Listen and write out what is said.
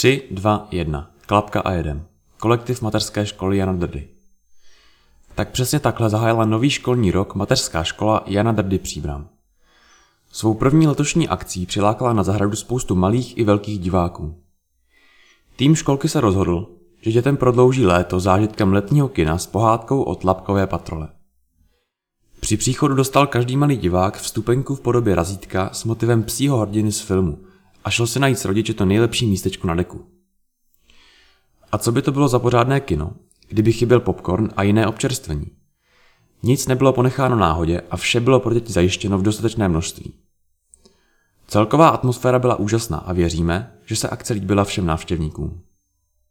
3, 2, 1. Klapka a jedem. Kolektiv mateřské školy Jana Drdy. Tak přesně takhle zahájila nový školní rok mateřská škola Jana Drdy Příbram. Svou první letošní akcí přilákala na zahradu spoustu malých i velkých diváků. Tým školky se rozhodl, že dětem prodlouží léto zážitkem letního kina s pohádkou od Lapkové patrole. Při příchodu dostal každý malý divák vstupenku v podobě razítka s motivem psího hrdiny z filmu a šel si najít s rodiče to nejlepší místečko na deku. A co by to bylo za pořádné kino, kdyby chyběl popcorn a jiné občerstvení? Nic nebylo ponecháno náhodě a vše bylo pro děti zajištěno v dostatečné množství. Celková atmosféra byla úžasná a věříme, že se akce líbila všem návštěvníkům.